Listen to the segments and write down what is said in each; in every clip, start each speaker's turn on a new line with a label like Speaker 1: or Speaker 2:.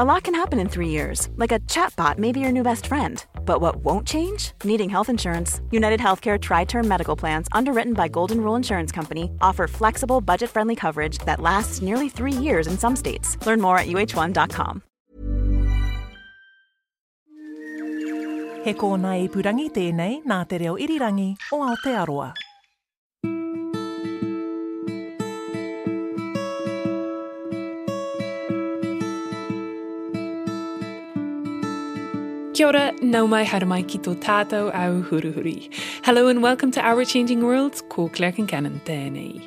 Speaker 1: A lot can happen in three years, like a chatbot may be your new best friend. But what won't change? Needing health insurance. United Healthcare Tri Term Medical Plans, underwritten by Golden Rule Insurance Company, offer flexible, budget friendly coverage that lasts nearly three years in some states. Learn more at uh1.com.
Speaker 2: He kōna ipurangi tēnei nā te reo irirangi o Aotearoa.
Speaker 3: Ora, nau mai haere mai ki tō tātou au huruhuri. Hello and welcome to Our Changing Worlds, ko Claire Concannon tēnei.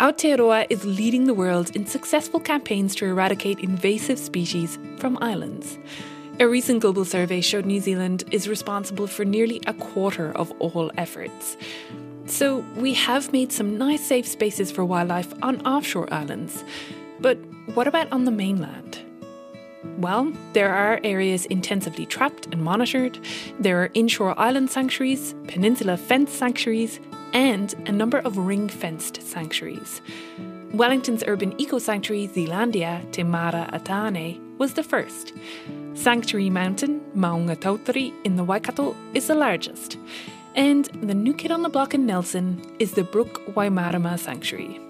Speaker 3: Aotearoa is leading the world in successful campaigns to eradicate invasive species from islands. A recent global survey showed New Zealand is responsible for nearly a quarter of all efforts. So we have made some nice safe spaces for wildlife on offshore islands. But what about on the mainland? Well, there are areas intensively trapped and monitored, there are inshore island sanctuaries, peninsula fence sanctuaries, and a number of ring fenced sanctuaries. Wellington's urban eco sanctuary Zealandia Te Māra a Tāne was the first. Sanctuary Mountain, Maungatautari in the Waikato, is the largest. And the new kid on the block in Nelson is the Brook Waimarama Sanctuary.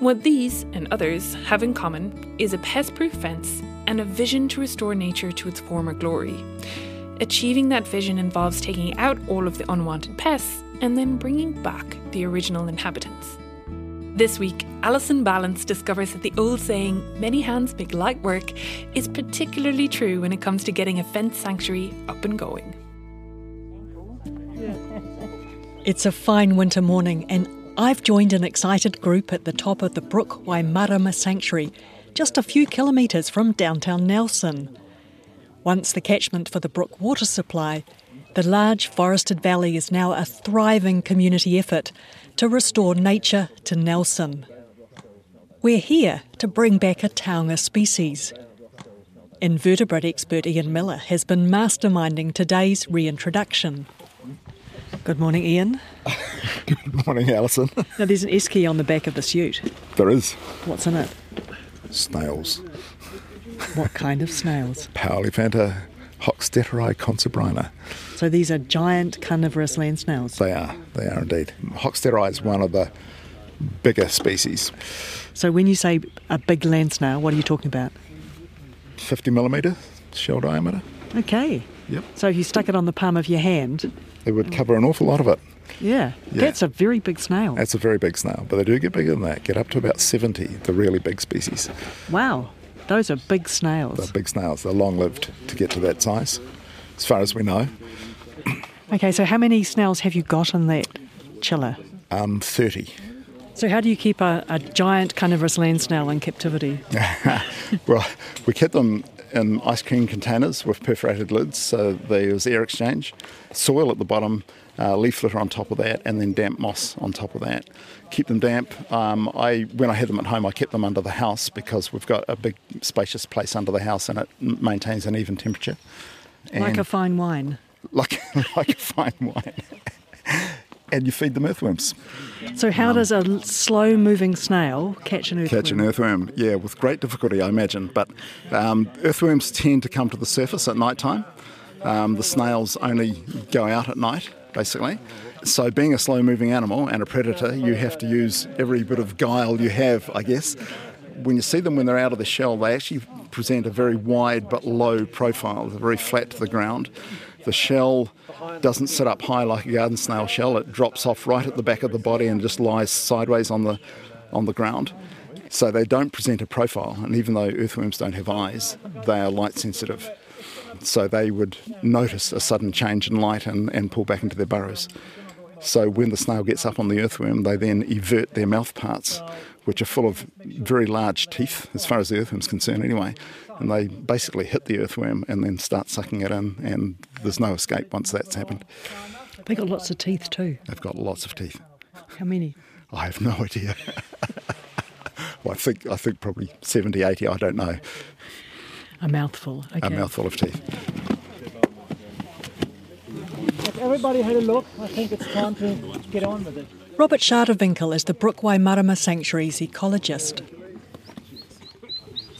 Speaker 3: What these and others have in common is a pest proof fence and a vision to restore nature to its former glory. Achieving that vision involves taking out all of the unwanted pests and then bringing back the original inhabitants. This week, Alison Ballance discovers that the old saying, many hands make light work, is particularly true when it comes to getting a fence sanctuary up and going.
Speaker 4: It's a fine winter morning, and I've joined an excited group at the top of the Brook Waimarama Sanctuary, just a few kilometres from downtown Nelson. Once the catchment for the brook water supply, the large forested valley is now a thriving community effort to restore nature to Nelson. We're here to bring back a taonga species. Invertebrate expert Ian Miller has been masterminding today's reintroduction. Good morning, Ian.
Speaker 5: Good morning, Alison.
Speaker 4: Now, there's an S key on the back of the suit.
Speaker 5: There is
Speaker 4: What's in it?
Speaker 5: snails.
Speaker 4: What kind of snails?
Speaker 5: Powelliphanta hochstetteri consobrina.
Speaker 4: So these are giant carnivorous land snails.
Speaker 5: They are. They are indeed. Hochstetteri is one of the bigger species.
Speaker 4: So when you say a big land snail, what are you talking about?
Speaker 5: 50 millimetre shell diameter.
Speaker 4: Okay.
Speaker 5: Yep.
Speaker 4: So if you stuck it on the palm of your hand,
Speaker 5: It would cover an awful lot of it.
Speaker 4: yeah,
Speaker 5: Yeah.
Speaker 4: that's a very big snail.
Speaker 5: That's a very big snail, but they do get bigger than that. Get up to about 70, the really big species.
Speaker 4: Wow, those are big snails.
Speaker 5: They're big snails. They're long lived to get to that size, as far as we know.
Speaker 4: Okay, so how many snails have you got in that chiller?
Speaker 5: Um, 30.
Speaker 4: So how do you keep a, a giant carnivorous land snail in captivity?
Speaker 5: Well, we kept them in ice cream containers with perforated lids, so there was air exchange, soil at the bottom, uh, leaf litter on top of that, and then damp moss on top of that. Keep them damp. Um, I, when I had them at home, I kept them under the house because we've got a big, spacious place under the house, and it m- maintains an even temperature.
Speaker 4: like a fine wine.
Speaker 5: like like a fine wine. And you feed them earthworms.
Speaker 4: So how does a slow moving snail catch an earthworm?
Speaker 5: Catch an earthworm, yeah, with great difficulty, I imagine. But um, earthworms tend to come to the surface at night time. Um, the snails only go out at night, basically. So, being a slow moving animal and a predator, you have to use every bit of guile you have, I guess. When you see them when they're out of the shell, they actually present a very wide but low profile. They're very flat to the ground. The shell doesn't sit up high like a garden snail shell. It drops off right at the back of the body and just lies sideways on the on the ground. So they don't present a profile, and even though earthworms don't have eyes, they are light sensitive. So they would notice a sudden change in light and, and pull back into their burrows. So when the snail gets up on the earthworm, they then evert their mouth parts, which are full of very large teeth, as far as the earthworm's concerned anyway. And they basically hit the earthworm and then start sucking it in, and there's no escape once that's happened.
Speaker 4: They've got lots of teeth too.
Speaker 5: They've got lots of teeth.
Speaker 4: How many?
Speaker 5: I have no idea. well, I think I think probably 70, 80, I don't know.
Speaker 4: A mouthful. Okay.
Speaker 5: A mouthful of teeth.
Speaker 6: If everybody had a look, I think it's time to get on with it.
Speaker 4: Robert Schadewinkel is the Brook Waimarama Sanctuary's ecologist.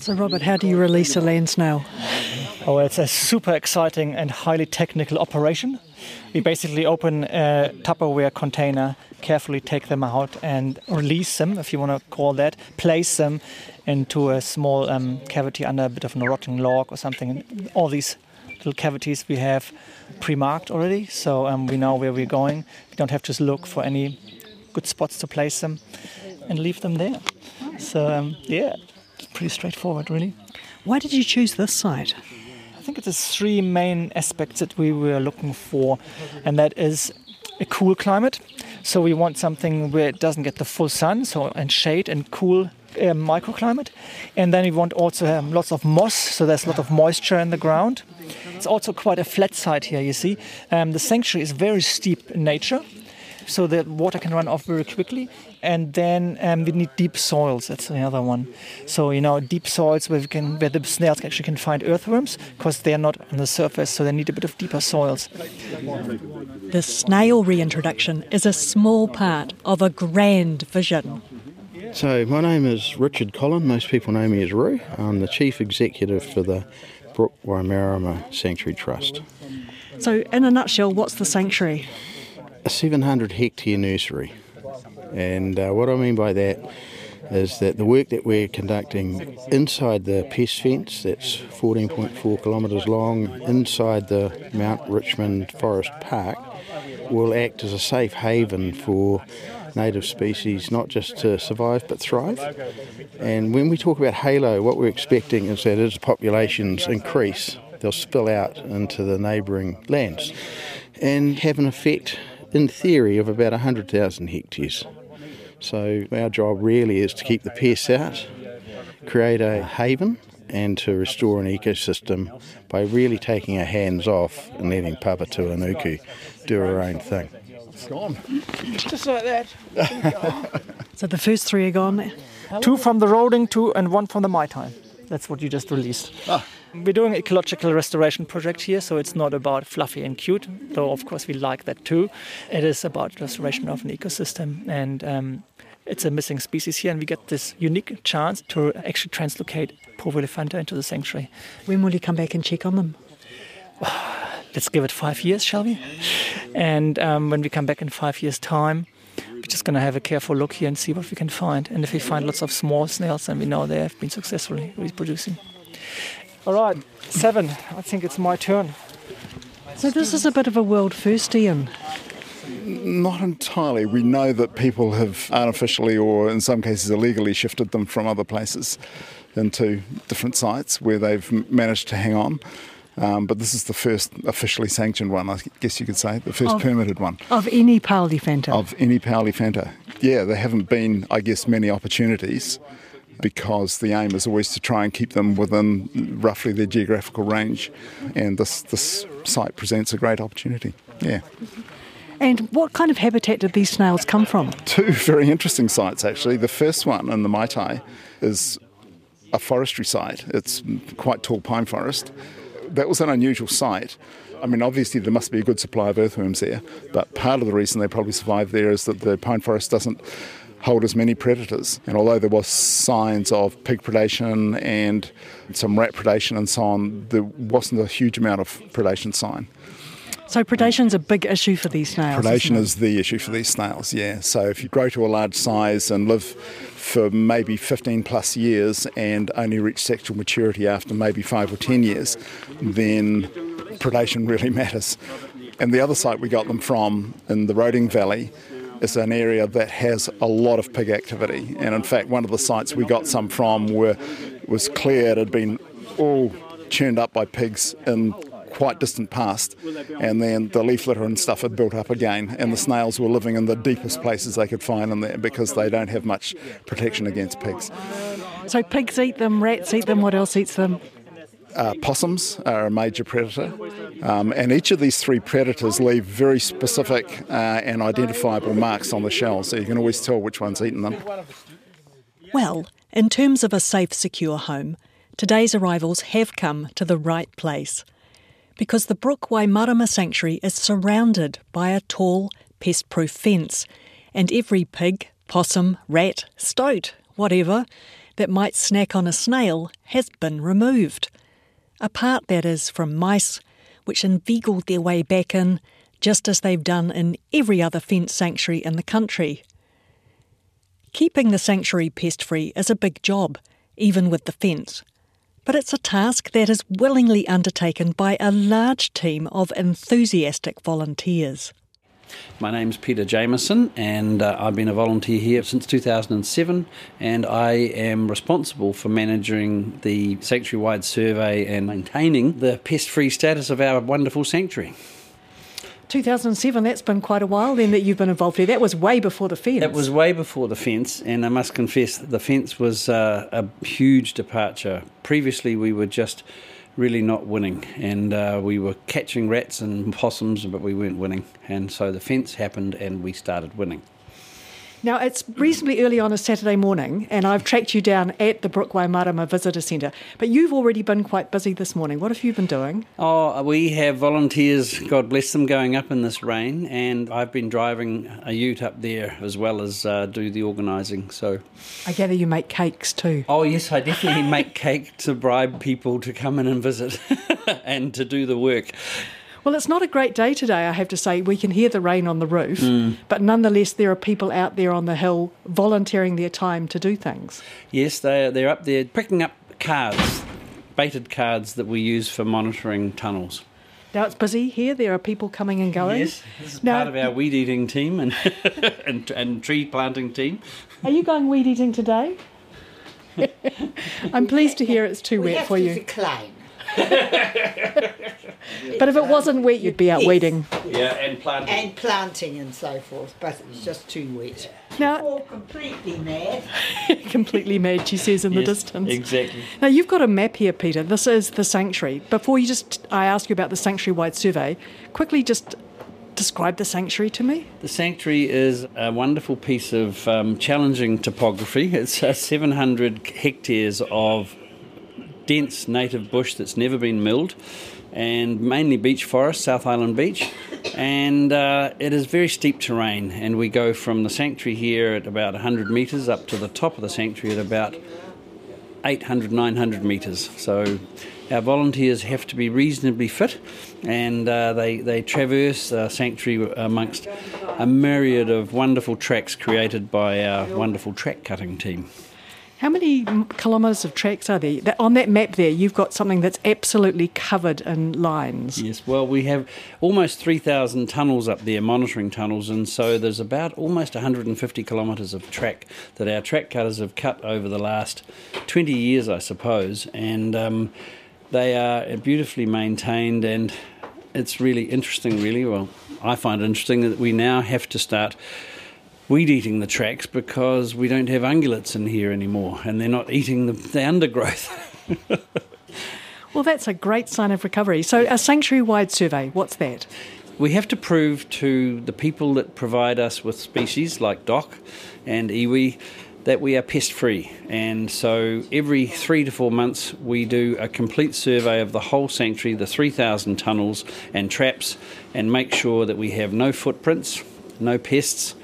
Speaker 4: So, Robert, how do you release a land now?
Speaker 6: Oh, it's a super exciting and highly technical operation. We basically open a Tupperware container, carefully take them out and release them, if you want to call that, place them into a small um, cavity under a bit of a rotting log or something. All these little cavities we have pre-marked already, so um, we know where we're going. We don't have to look for any good spots to place them and leave them there. So um, yeah, pretty straightforward, really.
Speaker 4: Why did you choose this site?
Speaker 6: I think it's three main aspects that we were looking for, and that is a cool climate. So we want something where it doesn't get the full sun, so and shade and cool uh, microclimate. And then we want also um, lots of moss, so there's a lot of moisture in the ground. It's also quite a flat site here, you see. Um, the sanctuary is very steep in nature, so the water can run off very quickly. And then um, we need deep soils. That's the other one. So you know, deep soils where we can, where the snails actually can find earthworms because they are not on the surface, so they need a bit of deeper soils.
Speaker 4: The snail reintroduction is a small part of a grand vision.
Speaker 7: So my name is Richard Collin. Most people know me as Roo. I'm the chief executive for the Brook Waimarama Sanctuary Trust.
Speaker 4: So, in a nutshell, what's the sanctuary?
Speaker 7: A 700 hectare nursery. And uh, what I mean by that is that the work that we're conducting inside the pest fence, that's 14.4 kilometres long, inside the Mount Richmond Forest Park, will act as a safe haven for native species not just to survive but thrive. And when we talk about halo, what we're expecting is that as populations increase, they'll spill out into the neighbouring lands and have an effect, in theory, of about 100,000 hectares. So our job really is to keep the pests out, create a haven, and to restore an ecosystem by really taking our hands off and letting Papatūānuku do her own thing.
Speaker 5: It's gone.
Speaker 6: Just like that.
Speaker 4: So, the first three are gone.
Speaker 6: two from the Roding, two and one from the Maitai. That's what you just released. Ah. We're doing an ecological restoration project here, so it's not about fluffy and cute, though of course we like that too. It is about restoration of an ecosystem, and um, it's a missing species here, and we get this unique chance to actually translocate Powelliphanta into the sanctuary.
Speaker 4: When will you come back and check on them?
Speaker 6: Let's give it five years, shall we? And um, when we come back in five years' time, we're just going to have a careful look here and see what we can find. And if we find lots of small snails, then we know they have been successfully reproducing. All right, seven. I think it's my turn.
Speaker 4: So, this is a bit of a world first, Ian.
Speaker 5: Not entirely. We know that people have artificially or in some cases illegally shifted them from other places into different sites where they've managed to hang on. Um, but this is the first officially sanctioned one, I guess you could say, the first
Speaker 4: Of-
Speaker 5: permitted one
Speaker 4: Of any Powelliphanta.
Speaker 5: of any Powelliphanta. Yeah, there haven't been, I guess, many opportunities because the aim is always to try and keep them within roughly their geographical range, and this this site presents a great opportunity. Yeah.
Speaker 4: And what kind of habitat did these snails come from?
Speaker 5: two very interesting sites actually. The first one in the Maitai is a forestry site. It's quite tall pine forest. That was an unusual site. I mean, obviously there must be a good supply of earthworms there, but part of the reason they probably survived there is that the pine forest doesn't hold as many predators. And although there was signs of pig predation and some rat predation and so on, there wasn't a huge amount of predation sign.
Speaker 4: So, predation is a big issue for these snails.
Speaker 5: Predation is the issue for these snails, yeah. So if you grow to a large size and live for maybe 15 plus years and only reach sexual maturity after maybe five or 10 years, then predation really matters. And the other site we got them from in the Roding Valley is an area that has a lot of pig activity. And in fact, one of the sites we got some from were, was cleared, had been all churned up by pigs in quite distant past, and then the leaf litter and stuff had built up again, and the snails were living in the deepest places they could find in there because they don't have much protection against pigs.
Speaker 4: So, pigs eat them, rats eat them, what else eats them?
Speaker 5: Uh, possums are a major predator, um, and each of these three predators leave very specific uh, and identifiable marks on the shell, so you can always tell which one's eaten them.
Speaker 4: Well, in terms of a safe, secure home, today's arrivals have come to the right place. Because the Brook Waimarama Sanctuary is surrounded by a tall, pest proof fence, and every pig, possum, rat, stoat, whatever, that might snack on a snail has been removed. A part, that is, from mice, which inveigled their way back in, just as they've done in every other fence sanctuary in the country. Keeping the sanctuary pest free is a big job, even with the fence. But it's a task that is willingly undertaken by a large team of enthusiastic volunteers.
Speaker 8: My name's Peter Jameson, and uh, I've been a volunteer here since 2007. And I am responsible for managing the sanctuary wide survey and maintaining the pest free status of our wonderful sanctuary.
Speaker 4: 2007, that's been quite a while then that you've been involved here. That was way before the fence.
Speaker 8: That was way before the fence, and I must confess the fence was uh, a huge departure. Previously, we were just really not winning, and uh, we were catching rats and possums, but we weren't winning. And so the fence happened, and we started winning.
Speaker 4: Now, it's reasonably early on a Saturday morning, and I've tracked you down at the Brook Waimarama Visitor Centre. But you've already been quite busy this morning. What have you been doing?
Speaker 8: Oh, we have volunteers, God bless them, going up in this rain, and I've been driving a ute up there as well as uh, do the organising. So,
Speaker 4: I gather you make cakes too.
Speaker 8: Oh yes, I definitely make cake to bribe people to come in and visit and to do the work.
Speaker 4: Well, it's not a great day today, I have to say. We can hear the rain on the roof, mm. but nonetheless, there are people out there on the hill volunteering their time to do things.
Speaker 8: Yes, they're, they're up there picking up cards, baited cards that we use for monitoring tunnels.
Speaker 4: Now it's busy here. There are people coming and going.
Speaker 8: Yes, this is now, part of our weed eating team and, and, and tree planting team.
Speaker 4: Are you going weed eating today? I'm pleased to hear it's too
Speaker 9: we
Speaker 4: wet for you.
Speaker 9: Claim.
Speaker 4: but if it wasn't wet, you'd be out yes. weeding.
Speaker 8: Yeah, and planting.
Speaker 9: And planting and so forth, but it's just too wet.
Speaker 4: Now,
Speaker 9: completely mad.
Speaker 4: completely mad, she says in
Speaker 8: yes,
Speaker 4: the distance.
Speaker 8: Exactly.
Speaker 4: Now, you've got a map here, Peter. This is the sanctuary. Before you just, I ask you about the sanctuary wide survey, quickly just describe the sanctuary to me?
Speaker 8: The sanctuary is a wonderful piece of um, challenging topography. It's uh, 700 hectares of dense native bush that's never been milled, and mainly beech forest, South Island Beech. And uh, it is very steep terrain, and we go from the sanctuary here at about 100 metres up to the top of the sanctuary at about 800, 900 metres. So our volunteers have to be reasonably fit and uh, they, they traverse the sanctuary amongst a myriad of wonderful tracks created by our wonderful track cutting team.
Speaker 4: How many kilometres of tracks are there? On that map there, you've got something that's absolutely covered in lines.
Speaker 8: Yes, well, we have almost 3,000 tunnels up there, monitoring tunnels, and so there's about almost 150 kilometres of track that our track cutters have cut over the last 20 years, I suppose, and um, they are beautifully maintained and it's really interesting, really. Well, I find it interesting that we now have to start weed eating the tracks because we don't have ungulates in here anymore and they're not eating the, the undergrowth.
Speaker 4: well, that's a great sign of recovery. So, a sanctuary wide survey, what's that?
Speaker 8: We have to prove to the people that provide us with species like DOC and iwi that we are pest free. And so every three to four months, we do a complete survey of the whole sanctuary, the 3,000 tunnels and traps, and make sure that we have no footprints, no pests,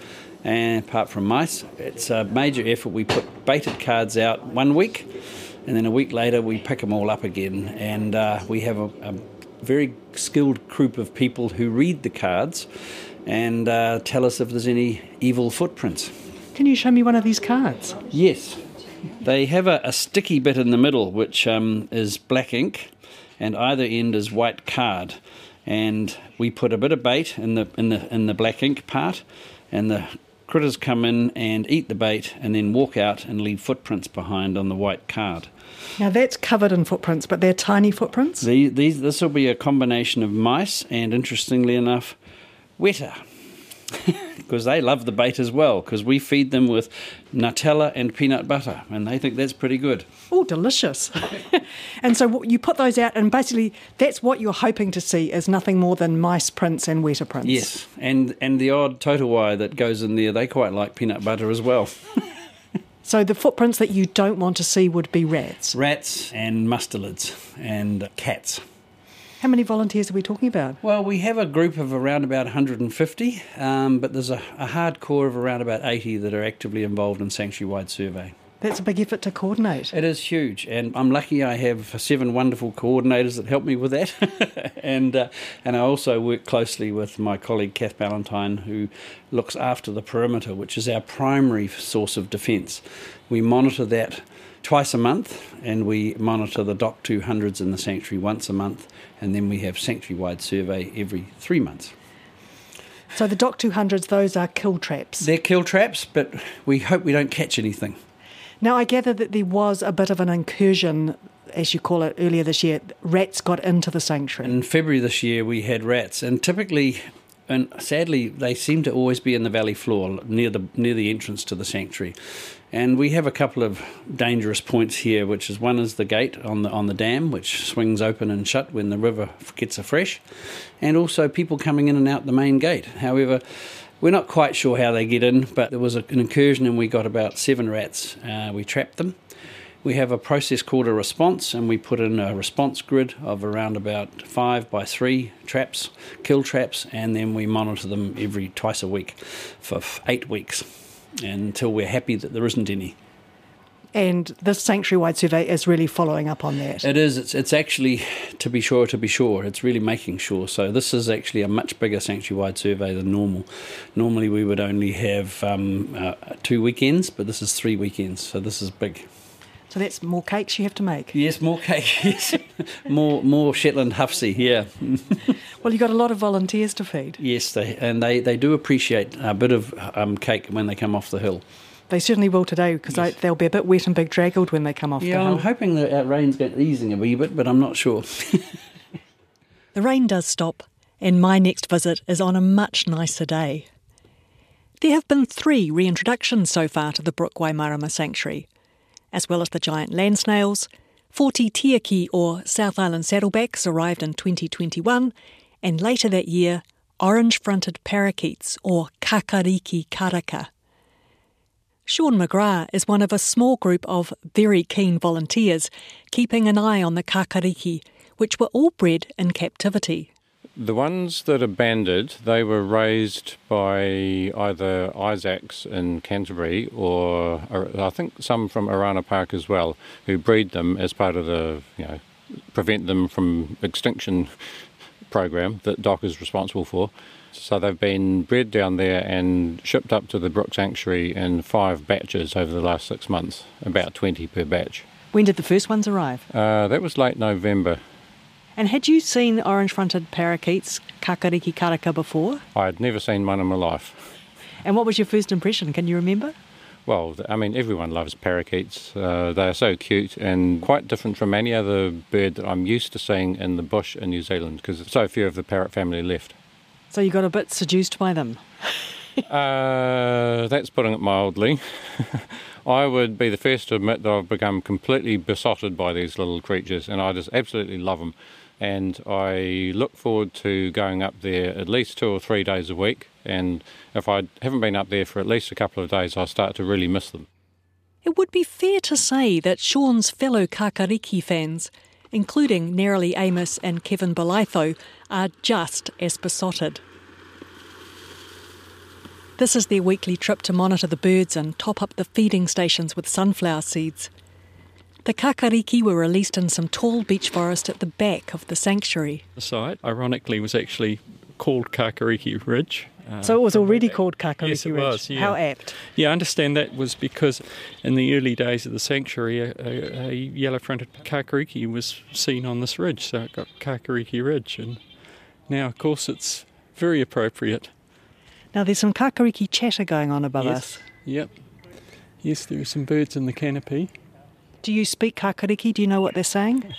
Speaker 8: and apart from mice. It's a major effort. We put baited cards out one week, and then a week later we pick them all up again. And uh, we have a, a, very skilled group of people who read the cards and uh, tell us if there's any evil footprints.
Speaker 4: Can you show me one of these cards?
Speaker 8: Yes. They have a, a sticky bit in the middle, which um, is black ink, and either end is white card. And we put a bit of bait in the in the in the black ink part, and the critters come in and eat the bait and then walk out and leave footprints behind on the white card.
Speaker 4: Now that's covered in footprints, but they're tiny footprints?
Speaker 8: These, these, this will be a combination of mice and, interestingly enough, weta. because they love the bait as well, because we feed them with Nutella and peanut butter, and they think that's pretty good.
Speaker 4: Oh, delicious. and so you put those out, and basically that's what you're hoping to see is nothing more than mice prints and weta prints.
Speaker 8: Yes, and, and the odd toutouwai that goes in there, they quite like peanut butter as well.
Speaker 4: So the footprints that you don't want to see would be rats?
Speaker 8: Rats and mustelids and cats.
Speaker 4: How many volunteers are we talking about?
Speaker 8: Well, we have a group of around about 150, um, but there's a, a hard core of around about 80 that are actively involved in sanctuary wide survey.
Speaker 4: That's a big effort to coordinate.
Speaker 8: It is huge, and I'm lucky I have seven wonderful coordinators that help me with that. and uh, and I also work closely with my colleague Kath Ballantyne, who looks after the perimeter, which is our primary source of defence. We monitor that twice a month, and we monitor the DOC 200s in the sanctuary once a month, and then we have sanctuary wide survey every three months.
Speaker 4: So the DOC 200s, those are kill traps.
Speaker 8: They're kill traps, but we hope we don't catch anything.
Speaker 4: Now, I gather that there was a bit of an incursion, as you call it, earlier this year. Rats got into the sanctuary.
Speaker 8: In February this year, we had rats, and typically, and sadly, they seem to always be in the valley floor near the near the entrance to the sanctuary. And we have a couple of dangerous points here, which is one is the gate on the on the dam, which swings open and shut when the river gets a fresh, and also people coming in and out the main gate. However, we're not quite sure how they get in, but there was an incursion and we got about seven rats. Uh, we trapped them. We have a process called a response, and we put in a response grid of around about five by three traps, kill traps, and then we monitor them every twice a week for eight weeks until we're happy that there isn't any.
Speaker 4: And this sanctuary wide survey is really following up on that.
Speaker 8: It is. It's, it's actually, to be sure, to be sure. It's really making sure. So, this is actually a much bigger sanctuary wide survey than normal. Normally, we would only have um, uh, two weekends, but this is three weekends. So, this is big.
Speaker 4: So, that's more cakes you have to make?
Speaker 8: Yes, more cake. Yes. more, more Shetland Huffsy, yeah.
Speaker 4: well, you've got a lot of volunteers to feed.
Speaker 8: Yes, they, and they, they do appreciate a bit of um, cake when they come off the hill.
Speaker 4: They certainly will today because yes. they'll be a bit wet and big draggled when they come off
Speaker 8: yeah,
Speaker 4: the hill.
Speaker 8: I'm hoping that rain's going easing a wee bit, but I'm not sure.
Speaker 4: the rain does stop, and my next visit is on a much nicer day. There have been three reintroductions so far to the Brook Waimarama Sanctuary, as well as the giant land snails. 40 tieke or South Island saddlebacks arrived in 2021, and later that year, orange fronted parakeets or kakariki karaka. Sean McGrath is one of a small group of very keen volunteers keeping an eye on the kakariki, which were all bred in captivity.
Speaker 10: The ones that are banded, they were raised by either Isaacs in Canterbury or I think some from Orana Park as well, who breed them as part of the, you know, prevent them from extinction program that DOC is responsible for. So they've been bred down there and shipped up to the Brook Sanctuary in five batches over the last six months, about 20 per batch.
Speaker 4: When did the first ones arrive?
Speaker 10: Uh, that was late November.
Speaker 4: And had you seen orange fronted parakeets, kakariki karaka, before?
Speaker 10: I had never seen one in my life.
Speaker 4: And what was your first impression? Can you remember?
Speaker 10: Well, I mean, everyone loves parakeets. Uh, they are so cute and quite different from any other bird that I'm used to seeing in the bush in New Zealand because so few of the parrot family left.
Speaker 4: So you got a bit seduced by them?
Speaker 10: uh, that's putting it mildly. I would be the first to admit that I've become completely besotted by these little creatures and I just absolutely love them. And I look forward to going up there at least two or three days a week. And if I haven't been up there for at least a couple of days, I start to really miss them.
Speaker 4: It would be fair to say that Sean's fellow Kakariki fans including Nerily Amos and Kevin Bolitho, are just as besotted. This is their weekly trip to monitor the birds and top up the feeding stations with sunflower seeds. The kakariki were released in some tall beech forest at the back of the sanctuary.
Speaker 11: The site, ironically, was actually called Kakariki Ridge,
Speaker 4: uh, so it was already called Kakariki
Speaker 11: yes, it
Speaker 4: Ridge.
Speaker 11: Was, yeah.
Speaker 4: How apt.
Speaker 11: Yeah, I understand that was because in the early days of the sanctuary, a, a, a yellow-fronted kakariki was seen on this ridge, so it got Kakariki Ridge. And now, of course, it's very appropriate.
Speaker 4: Now, there's some kakariki chatter going on above
Speaker 11: yes.
Speaker 4: us.
Speaker 11: Yep. Yes, there are some birds in the canopy.
Speaker 4: Do you speak kakariki? Do you know what they're saying?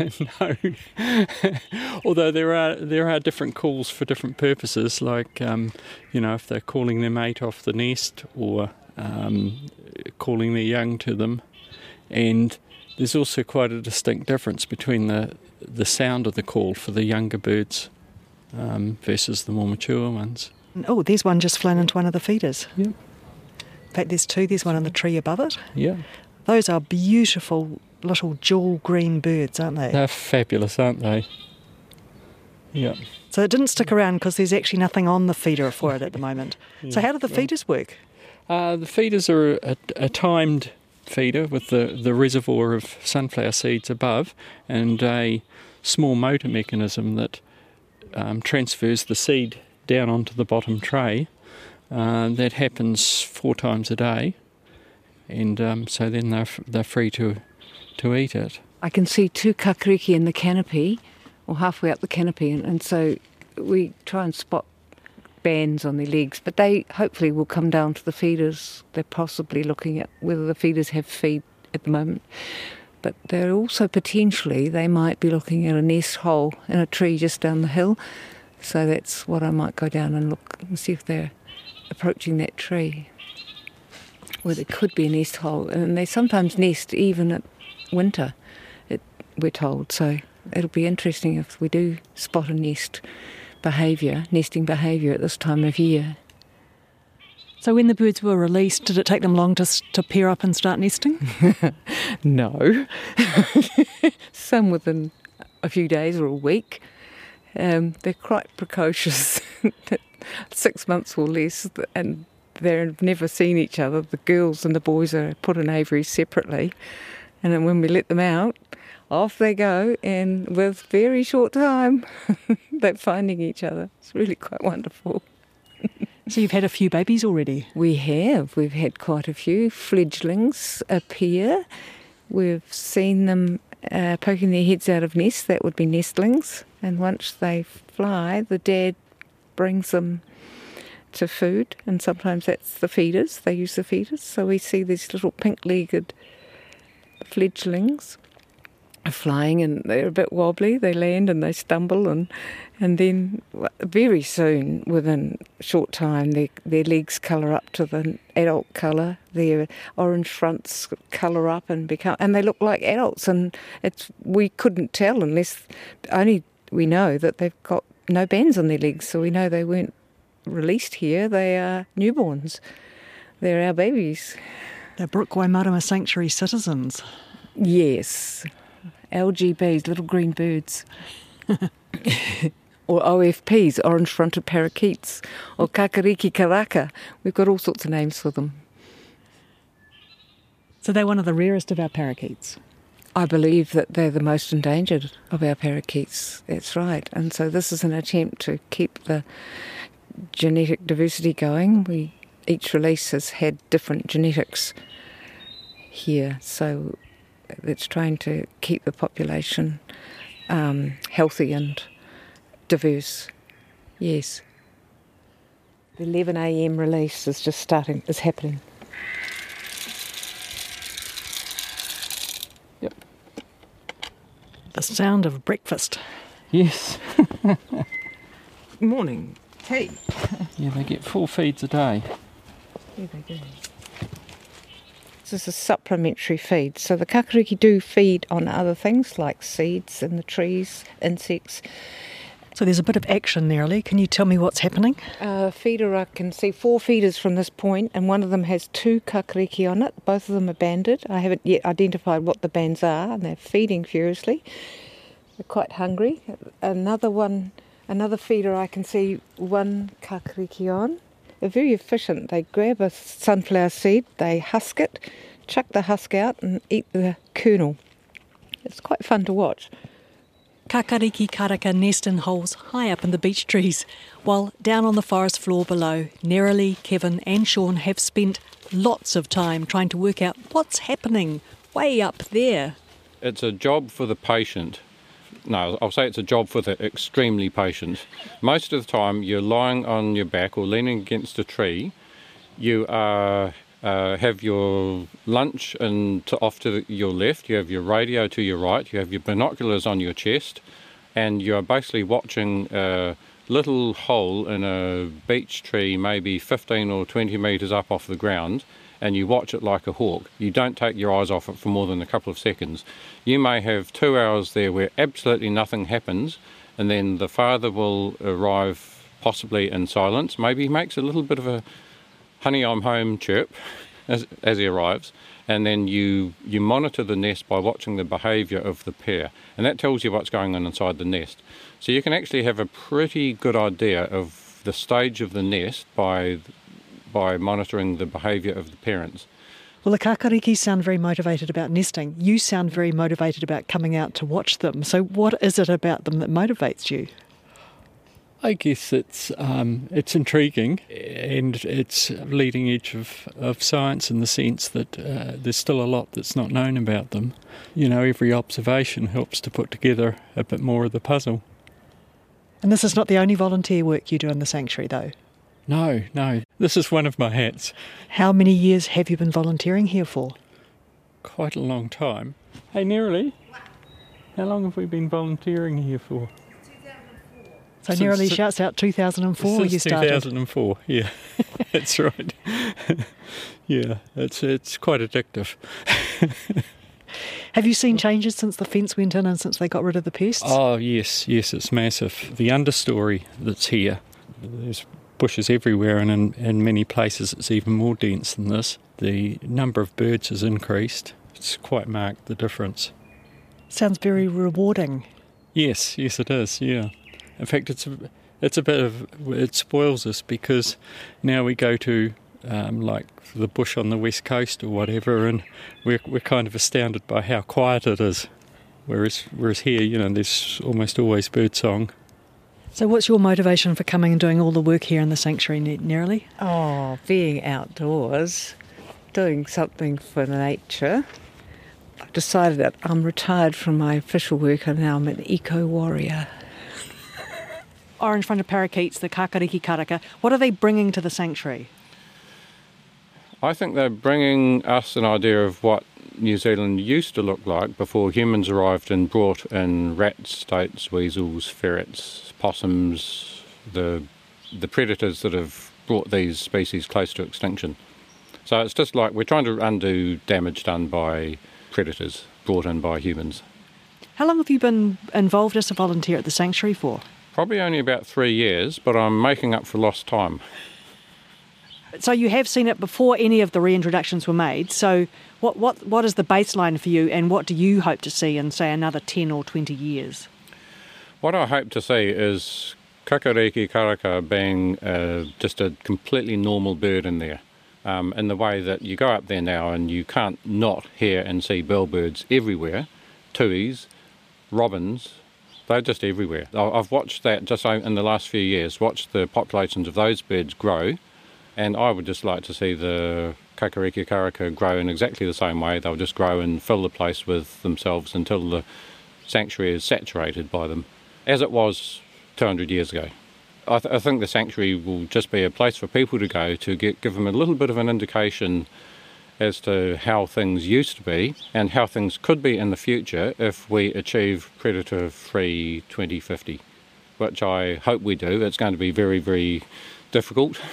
Speaker 11: no. Although there are there are different calls for different purposes, like um, you know if they're calling their mate off the nest or um, calling their young to them, and there's also quite a distinct difference between the the sound of the call for the younger birds um, versus the more mature ones.
Speaker 4: Oh, there's one just flown into one of the feeders.
Speaker 11: Yeah.
Speaker 4: In fact, there's two. There's one on the tree above it.
Speaker 11: Yeah.
Speaker 4: Those are beautiful little jewel green birds, aren't they?
Speaker 11: They're fabulous, aren't they? Yeah.
Speaker 4: So it didn't stick around because there's actually nothing on the feeder for it at the moment. yeah. So how do the feeders work?
Speaker 11: Uh, the feeders are a, a, timed feeder with the, the reservoir of sunflower seeds above and a small motor mechanism that um, transfers the seed down onto the bottom tray. Uh, that happens four times a day, and um, so then they're, they're free to, to eat it.
Speaker 12: I can see two kakariki in the canopy, or halfway up the canopy, and, and so we try and spot bands on their legs, but they hopefully will come down to the feeders. They're possibly looking at whether the feeders have feed at the moment. But they're also potentially, they might be looking at a nest hole in a tree just down the hill. So that's what I might go down and look and see if they're approaching that tree. Where there could be a nest hole. And they sometimes nest even at winter, it, we're told. So it'll be interesting if we do spot a nest behaviour, nesting behaviour at this time of year.
Speaker 4: So when the birds were released, did it take them long to, to pair up and start nesting?
Speaker 12: no. Some within a few days or a week. Um, they're quite precocious, six months or less, and they've never seen each other. The girls and the boys are put in aviaries separately, and then when we let them out, off they go, and with very short time, they're finding each other. It's really quite wonderful.
Speaker 4: so you've had a few babies already?
Speaker 12: We have. We've had quite a few fledglings appear. We've seen them uh, poking their heads out of nests. That would be nestlings. And once they fly, the dad brings them to food, and sometimes that's the feeders. They use the feeders. So we see these little pink-legged fledglings flying and they're a bit wobbly. They land and they stumble and and then very soon, within short time, their their legs colour up to the adult colour. Their orange fronts colour up and become and they look like adults. And it's we couldn't tell unless only we know that they've got no bands on their legs, so we know they weren't released here. They are newborns. They're our babies.
Speaker 4: They're Brook Waimarama Sanctuary citizens.
Speaker 12: Yes, LGBs, little green birds. or OFPs, orange fronted parakeets, or kakariki karaka. We've got all sorts of names for them.
Speaker 4: So they're one of the rarest of our parakeets.
Speaker 12: I believe that they're the most endangered of our parakeets. That's right. And so this is an attempt to keep the genetic diversity going. We each release has had different genetics here, so it's trying to keep the population um, healthy and diverse. Yes. The 11 a.m. release is just starting, is happening.
Speaker 11: Yep.
Speaker 4: The sound of breakfast.
Speaker 11: Yes.
Speaker 12: Morning tea.
Speaker 11: yeah, they get four feeds a day.
Speaker 12: Yeah, they do. This is a supplementary feed. So the kakariki do feed on other things like seeds in the trees, insects.
Speaker 4: So there's a bit of action nearly. Can you tell me what's happening?
Speaker 12: Uh, feeder, I can see four feeders from this point, and one of them has two kakariki on it. Both of them are banded. I haven't yet identified what the bands are, and they're feeding furiously. They're quite hungry. Another one, another feeder, I can see one kakariki on. They're very efficient. They grab a sunflower seed, they husk it, chuck the husk out, and eat the kernel. It's quite fun to watch.
Speaker 4: Kakariki karaka nest in holes high up in the beech trees, while down on the forest floor below, Nerily, Kevin, and Sean have spent lots of time trying to work out what's happening way up there.
Speaker 10: It's a job for the patient no, I'll say it's a job for the extremely patient. Most of the time, you're lying on your back or leaning against a tree. You are uh, have your lunch and to, off to the, your left. You have your radio to your right. You have your binoculars on your chest, and you are basically watching a little hole in a beech tree, maybe 15 or 20 metres up off the ground and you watch it like a hawk. You don't take your eyes off it for more than a couple of seconds. You may have two hours there where absolutely nothing happens, and then the father will arrive possibly in silence. Maybe he makes a little bit of a honey, I'm home chirp as, as he arrives, and then you, you monitor the nest by watching the behaviour of the pair, and that tells you what's going on inside the nest. So you can actually have a pretty good idea of the stage of the nest by by monitoring the behaviour of the parents.
Speaker 4: Well, the kakariki sound very motivated about nesting. You sound very motivated about coming out to watch them. So, what is it about them that motivates you?
Speaker 11: I guess it's um, it's intriguing and it's leading edge of, of science in the sense that uh, there's still a lot that's not known about them. You know, every observation helps to put together a bit more of the puzzle.
Speaker 4: And this is not the only volunteer work you do in the sanctuary, though.
Speaker 11: No, no, this is one of my hats.
Speaker 4: How many years have you been volunteering here for?
Speaker 11: Quite a long time. Hey, Nearly, how long have we been volunteering here for?
Speaker 4: So Nearly shouts out 2004
Speaker 11: Since
Speaker 4: you started.
Speaker 11: 2004, yeah, that's right. yeah, it's it's quite addictive.
Speaker 4: Have you seen changes since the fence went in and since they got rid of the pests?
Speaker 11: Oh yes, yes, it's massive. The understory that's here, there's bushes everywhere, and in, in many places it's even more dense than this. The number of birds has increased. It's quite marked the difference.
Speaker 4: Sounds very rewarding.
Speaker 11: Yes, yes, it is. Yeah. In fact, it's a, it's a bit of it spoils us because now we go to um, like the bush on the west coast or whatever, and we're we're kind of astounded by how quiet it is. Whereas whereas here, you know, there's almost always bird song.
Speaker 4: So, what's your motivation for coming and doing all the work here in the sanctuary, Nearly?
Speaker 12: Oh, being outdoors, doing something for nature. I've decided that I'm retired from my official work and now I'm an eco warrior.
Speaker 4: Orange fronted parakeets, the kakariki karaka, what are they bringing to the sanctuary?
Speaker 10: I think they're bringing us an idea of what New Zealand used to look like before humans arrived and brought in rats, stoats, weasels, ferrets, possums, the the predators that have brought these species close to extinction. So it's just like we're trying to undo damage done by predators brought in by humans.
Speaker 4: How long have you been involved as a volunteer at the sanctuary for?
Speaker 10: Probably only about three years, but I'm making up for lost time.
Speaker 4: So you have seen it before any of the reintroductions were made. So what, what, what is the baseline for you and what do you hope to see in, say, another 10 or 20 years?
Speaker 10: What I hope to see is kakariki karaka being uh, just a completely normal bird in there. Um, in the way that you go up there now and you can't not hear and see bellbirds everywhere, tuis, robins, they're just everywhere. I've watched that just in the last few years, watched the populations of those birds grow, and I would just like to see the kakariki karaka grow in exactly the same way. They'll just grow and fill the place with themselves until the sanctuary is saturated by them, as it was 200 years ago. I, th- I, think the sanctuary will just be a place for people to go to get, give them a little bit of an indication as to how things used to be and how things could be in the future if we achieve predator free 2050, which I hope we do. It's going to be very, very difficult.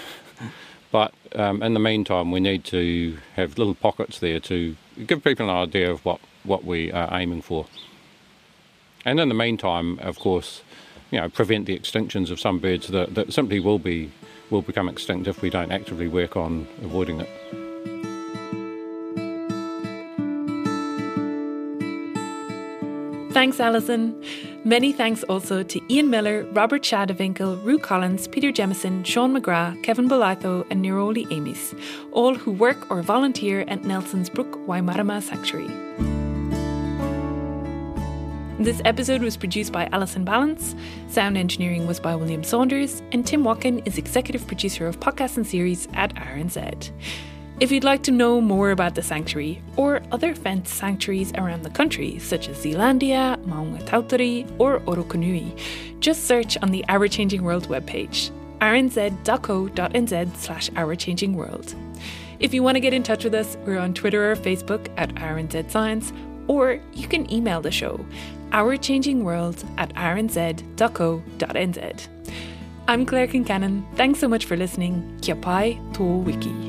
Speaker 10: But um, in the meantime, we need to have little pockets there to give people an idea of what, what we are aiming for. And in the meantime, of course, you know, prevent the extinctions of some birds that, that simply will be will become extinct if we don't actively work on avoiding it.
Speaker 3: Thanks, Alison. Many thanks also to Ian Miller, Robert Schadewinkel, Rue Collins, Peter Jemison, Sean McGrath, Kevin Bolitho, and Niroli Amis, all who work or volunteer at Nelson's Brook Waimarama Sanctuary. This episode was produced by Alison Ballance, sound engineering was by William Saunders, and Tim Watkin is executive producer of podcasts and series at RNZ. If you'd like to know more about the sanctuary or other fence sanctuaries around the country, such as Zealandia, Maungatautari, or Orokonui, just search on the Our Changing World webpage, rnz.co.nz slash Our Changing World. If you want to get in touch with us, we're on Twitter or Facebook at RNZ Science, or you can email the show, ourchangingworld at rnz.co.nz. I'm Claire Concannon. Thanks so much for listening. Kia pai tō wiki.